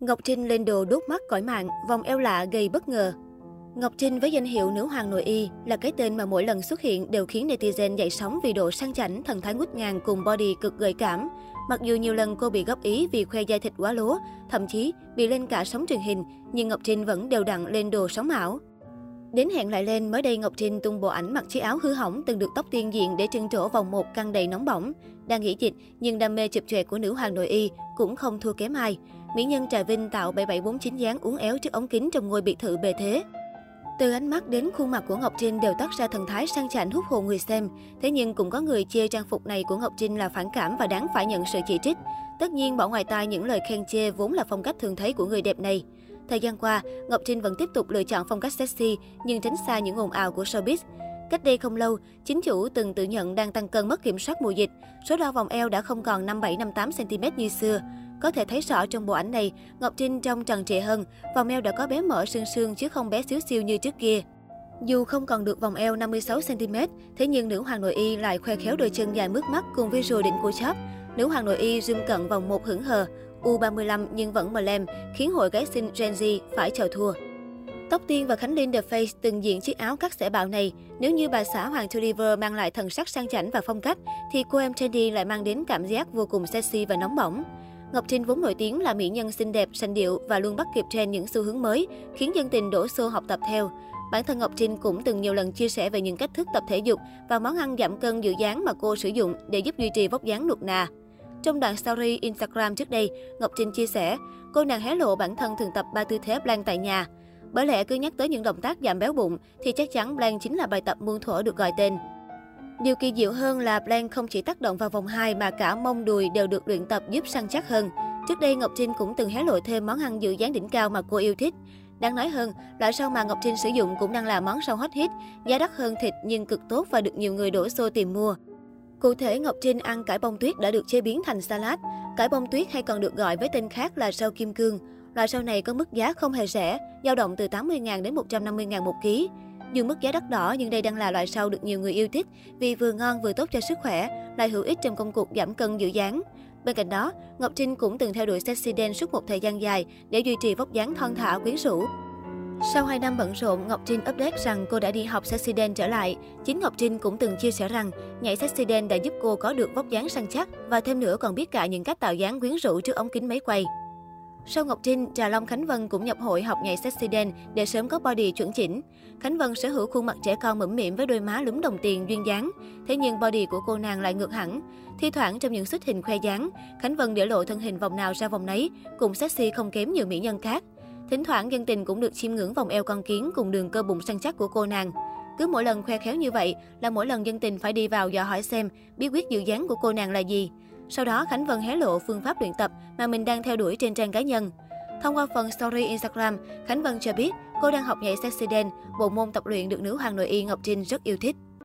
Ngọc Trinh lên đồ đốt mắt cõi mạng, vòng eo lạ gây bất ngờ. Ngọc Trinh với danh hiệu nữ hoàng nội y là cái tên mà mỗi lần xuất hiện đều khiến netizen dậy sóng vì độ sang chảnh, thần thái ngút ngàn cùng body cực gợi cảm. Mặc dù nhiều lần cô bị góp ý vì khoe da thịt quá lố, thậm chí bị lên cả sóng truyền hình, nhưng Ngọc Trinh vẫn đều đặn lên đồ sóng ảo. Đến hẹn lại lên, mới đây Ngọc Trinh tung bộ ảnh mặc chiếc áo hư hỏng từng được tóc tiên diện để trưng trổ vòng một căng đầy nóng bỏng. Đang nghỉ dịch, nhưng đam mê chụp chòe của nữ hoàng nội y cũng không thua kém ai. Mỹ nhân Trà Vinh tạo 7749 dáng uốn éo trước ống kính trong ngôi biệt thự bề thế. Từ ánh mắt đến khuôn mặt của Ngọc Trinh đều toát ra thần thái sang chảnh hút hồn người xem. Thế nhưng cũng có người chê trang phục này của Ngọc Trinh là phản cảm và đáng phải nhận sự chỉ trích. Tất nhiên bỏ ngoài tai những lời khen chê vốn là phong cách thường thấy của người đẹp này. Thời gian qua, Ngọc Trinh vẫn tiếp tục lựa chọn phong cách sexy nhưng tránh xa những ồn ào của showbiz. Cách đây không lâu, chính chủ từng tự nhận đang tăng cân mất kiểm soát mùa dịch. Số đo vòng eo đã không còn 57-58cm như xưa. Có thể thấy rõ trong bộ ảnh này, Ngọc Trinh trông trần trịa hơn, vòng eo đã có bé mở sương sương chứ không bé xíu xiu như trước kia. Dù không còn được vòng eo 56cm, thế nhưng nữ hoàng nội y lại khoe khéo đôi chân dài mướt mắt cùng visual đỉnh của chóp. Nữ hoàng nội y zoom cận vòng một hững hờ, U35 nhưng vẫn mờ lem, khiến hội gái xinh Gen Z phải chào thua. Tóc Tiên và Khánh Linh The Face từng diện chiếc áo cắt xẻ bạo này. Nếu như bà xã Hoàng Tulliver mang lại thần sắc sang chảnh và phong cách, thì cô em Trendy lại mang đến cảm giác vô cùng sexy và nóng bỏng. Ngọc Trinh vốn nổi tiếng là mỹ nhân xinh đẹp, sành điệu và luôn bắt kịp trend những xu hướng mới, khiến dân tình đổ xô học tập theo. Bản thân Ngọc Trinh cũng từng nhiều lần chia sẻ về những cách thức tập thể dục và món ăn giảm cân giữ dáng mà cô sử dụng để giúp duy trì vóc dáng nụt nà. Trong đoạn story Instagram trước đây, Ngọc Trinh chia sẻ, cô nàng hé lộ bản thân thường tập ba tư thế plank tại nhà. Bởi lẽ cứ nhắc tới những động tác giảm béo bụng thì chắc chắn plank chính là bài tập muôn thuở được gọi tên. Điều kỳ diệu hơn là plank không chỉ tác động vào vòng 2 mà cả mông đùi đều được luyện tập giúp săn chắc hơn. Trước đây Ngọc Trinh cũng từng hé lộ thêm món ăn giữ dáng đỉnh cao mà cô yêu thích. Đáng nói hơn, loại rau mà Ngọc Trinh sử dụng cũng đang là món rau hot hit, giá đắt hơn thịt nhưng cực tốt và được nhiều người đổ xô tìm mua. Cụ thể, Ngọc Trinh ăn cải bông tuyết đã được chế biến thành salad. Cải bông tuyết hay còn được gọi với tên khác là rau kim cương. Loại rau này có mức giá không hề rẻ, dao động từ 80.000 đến 150.000 một ký. Dù mức giá đắt đỏ nhưng đây đang là loại rau được nhiều người yêu thích vì vừa ngon vừa tốt cho sức khỏe, lại hữu ích trong công cuộc giảm cân giữ dáng. Bên cạnh đó, Ngọc Trinh cũng từng theo đuổi sexy dance suốt một thời gian dài để duy trì vóc dáng thon thả quyến rũ. Sau 2 năm bận rộn, Ngọc Trinh update rằng cô đã đi học sexy dance trở lại. Chính Ngọc Trinh cũng từng chia sẻ rằng nhảy sexy dance đã giúp cô có được vóc dáng săn chắc và thêm nữa còn biết cả những cách tạo dáng quyến rũ trước ống kính máy quay. Sau Ngọc Trinh, Trà Long Khánh Vân cũng nhập hội học nhảy sexy dance để sớm có body chuẩn chỉnh. Khánh Vân sở hữu khuôn mặt trẻ con mẫm mỉm với đôi má lúm đồng tiền duyên dáng. Thế nhưng body của cô nàng lại ngược hẳn. Thi thoảng trong những xuất hình khoe dáng, Khánh Vân để lộ thân hình vòng nào ra vòng nấy, cùng sexy không kém nhiều mỹ nhân khác. Thỉnh thoảng dân tình cũng được chiêm ngưỡng vòng eo con kiến cùng đường cơ bụng săn chắc của cô nàng. Cứ mỗi lần khoe khéo như vậy là mỗi lần dân tình phải đi vào dò hỏi xem bí quyết giữ dáng của cô nàng là gì. Sau đó Khánh Vân hé lộ phương pháp luyện tập mà mình đang theo đuổi trên trang cá nhân. Thông qua phần story Instagram, Khánh Vân cho biết cô đang học nhảy sexy dance, bộ môn tập luyện được nữ hoàng nội y Ngọc Trinh rất yêu thích.